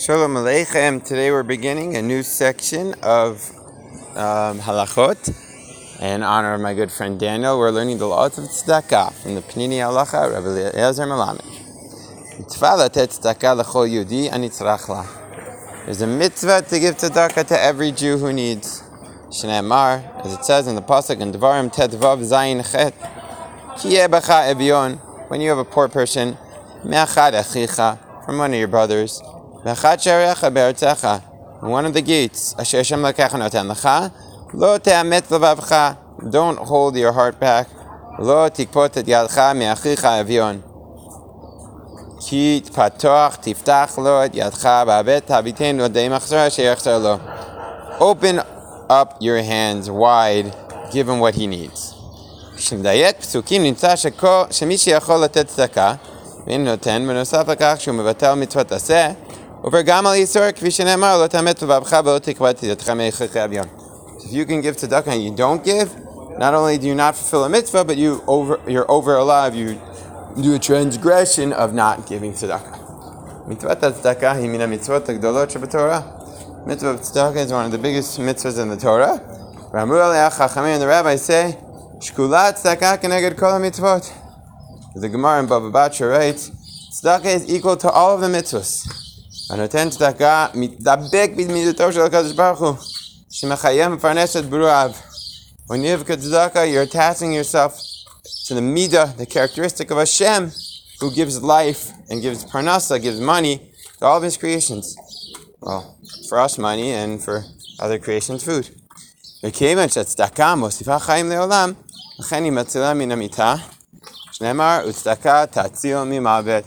Shalom Aleichem. Today we're beginning a new section of um, halachot in honor of my good friend Daniel. We're learning the laws of tzedakah from the Peninei Halacha, Rabbi Eliezer Melamed. There's a mitzvah to give tzedakah to every Jew who needs. Shneimar, as it says in the pasuk in Devarim Tetvav Zayin Chet, When you have a poor person, from one of your brothers, one of the gates, אשר השם לקח נותן לך, לא תאמץ לבבך, don't hold your heart back, לא תקפוט את ידך מאחיך האביון. כי פתוח תפתח לו את ידך בהבט הביטנו די מחזור אשר יחזור לו. Open up your hands wide, give him what he needs. כשמדייק פסוקים נמצא שכל, שמי שיכול לתת צדקה, ואין נותן, בנוסף לכך שהוא מבטל מצוות עשה, עובר גם על איסור, כפי שנאמר, לא תאמת לבבך ולא תקבע את ידך מאחיך אביון. If you can give tzedakah and you don't give, not only do you not fulfill a mitzvah, but you over, you're over alive, you do a transgression of not giving tzedakah. מצוות הצדקה היא מן המצוות הגדולות שבתורה. Mitzvah of tzedakah is one of the biggest mitzvahs in the Torah. ואמרו עליה חכמים and the rabbis say, שקולה צדקה כנגד כל המצוות. The Gemara in Baba Batra writes, tzedakah is equal to all of the mitzvahs. הנותן צדקה מתדבק במידתו של הקדוש ברוך הוא, שמחייב מפרנס את ברואיו. When you have tzedakah, you're attaching yourself to the midah, the characteristic of Hashem, who gives life and gives parnasa, gives money to all of his creations. Well, for us, money, and for other creations, food. וכיוון שהצדקה מוסיפה חיים לעולם, לכן היא מצילה מן המיתה, שנאמר, וצדקה תציל ממוות.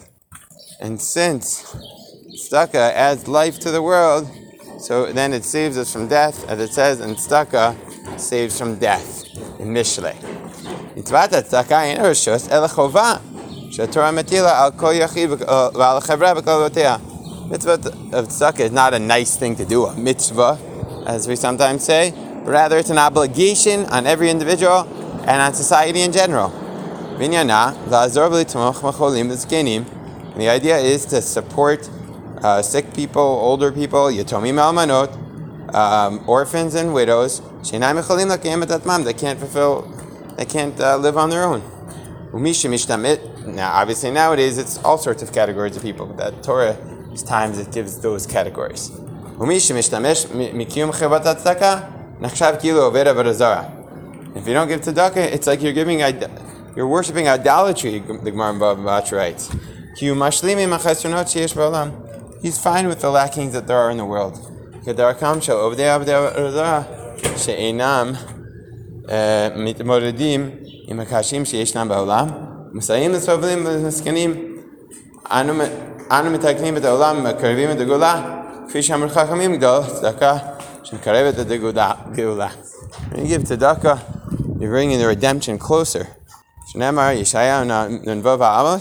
And since tzedakah adds life to the world, so then it saves us from death, as it says, and tzedakah saves from death in Mishlei. מצוות הצדקה אין רשוס, אלא חובה, שהתורה מטילה על כל יחיד ועל החברה בכללותיה. Mitzvah of tzedakah is not a nice thing to do, a mitzvah, as we sometimes say, but rather it's an obligation on every individual and on society in general. Vinyana, לעזור ולתמוך בחולים וזקנים. The idea is to support uh, sick people, older people, yatomim almanot, um, orphans and widows, they can't fulfill, they can't uh, live on their own. Now obviously nowadays it's all sorts of categories of people, but that Torah times it gives those categories. If you don't give tzedakah, it's like you're giving, you're worshiping idolatry, the Gemara writes He's fine with the lackings that there are in the world. שאינם מתמודדים עם הקשים שישנם בעולם, מסייעים לסובלים ולמסכנים. אנו מתקנים את העולם ומקרבים את הגאולה, כפי שאמרו חכמים גדול, צדקה שמקרבת את הגאולה. When you give tzedakah, you're bringing the redemption closer. שנאמר, ישעיה נ"ו העמות,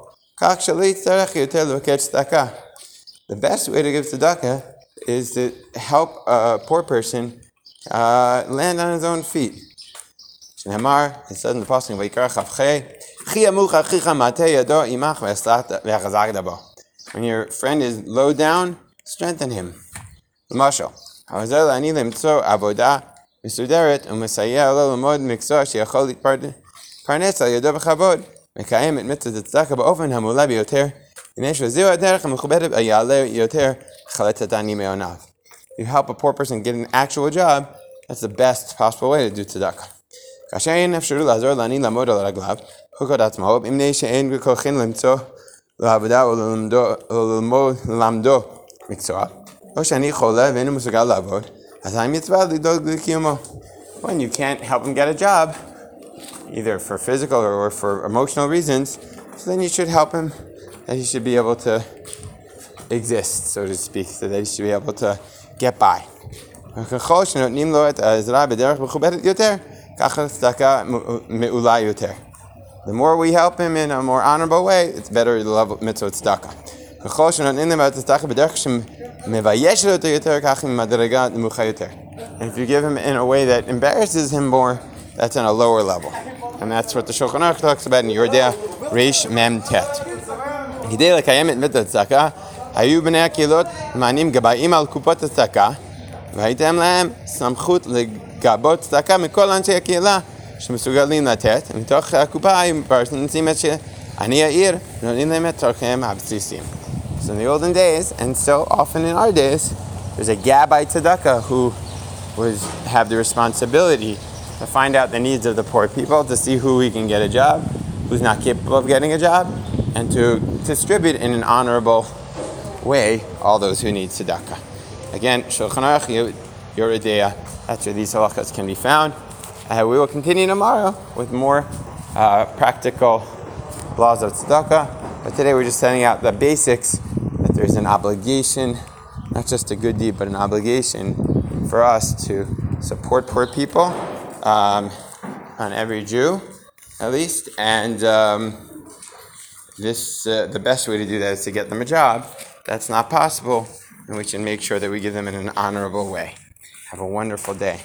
the best way to give tzedakah is to help a poor person uh, land on his own feet. שנאמר, it said in the passing, ויקרא כ"ח, חי עמוך אחיך מטה ידו עמך והחזק דבו. When your friend is low down, strengthen him. למשל, העוזר לעני למצוא עבודה מסודרת ומסייע לו ללמוד מקצוע שיכול להתפרנס על ידו בכבוד. מקיים את מצוות הצדקה באופן המעולה ביותר, מפני שזהו הדרך המכובדת היעלה יותר חלץ העני מעוניו. You help a poor person get an actual job, that's the best possible way to do tzedakah. כאשר אין אפשרות לעזור לעני לעמוד על רגליו, חוקות עצמו, מפני שאין בכוחין למצוא לעבודה או ללמוד ללמדו מקצוע, או שאני חולה ואינו מסוגל לעבוד, אז אני מצווה לדאוג לקיומו. When you can't help him get a job, either for physical or for emotional reasons, so then you should help him, and he should be able to exist, so to speak, so they should be able to get by. וככל שנותנים לו את העזרה בדרך מכובדת יותר, ככה צדקה מעולה יותר. The more we help him in a more honorable way, it's better level mitzvot tzedakah. ככל שנותנים להם את הצדקה בדרך שמביישת אותו יותר, ככה ממדרגה נמוכה יותר. And if you give him in a way that embarrasses him more, that's on a lower level. and that's what the Shulchan talks about in Yoreh De'ah Resh Mem Tet. והייתם להם סמכות לגבות צדקה מכל אנשי הקהילה שמסוגלים לתת, מתוך הקופה הם פרסנסים את שאני העיר, נותנים להם את צורכיהם הבסיסיים. So in the olden days, and so often in our days, there's a gabite צדקה who would have the responsibility to find out the needs of the poor people, to see who we can get a job, who's not capable of getting a job, and to distribute in an honorable way all those who need tzedakah. Again, Shulchan Aruch Yoreh De'ah, that's where these halachas can be found. Uh, we will continue tomorrow with more uh, practical laws of tzedakah. But today we're just setting out the basics that there's an obligation, not just a good deed, but an obligation for us to support poor people, um, on every Jew, at least. And um, this, uh, the best way to do that is to get them a job. That's not possible, and we can make sure that we give them in an honorable way. Have a wonderful day.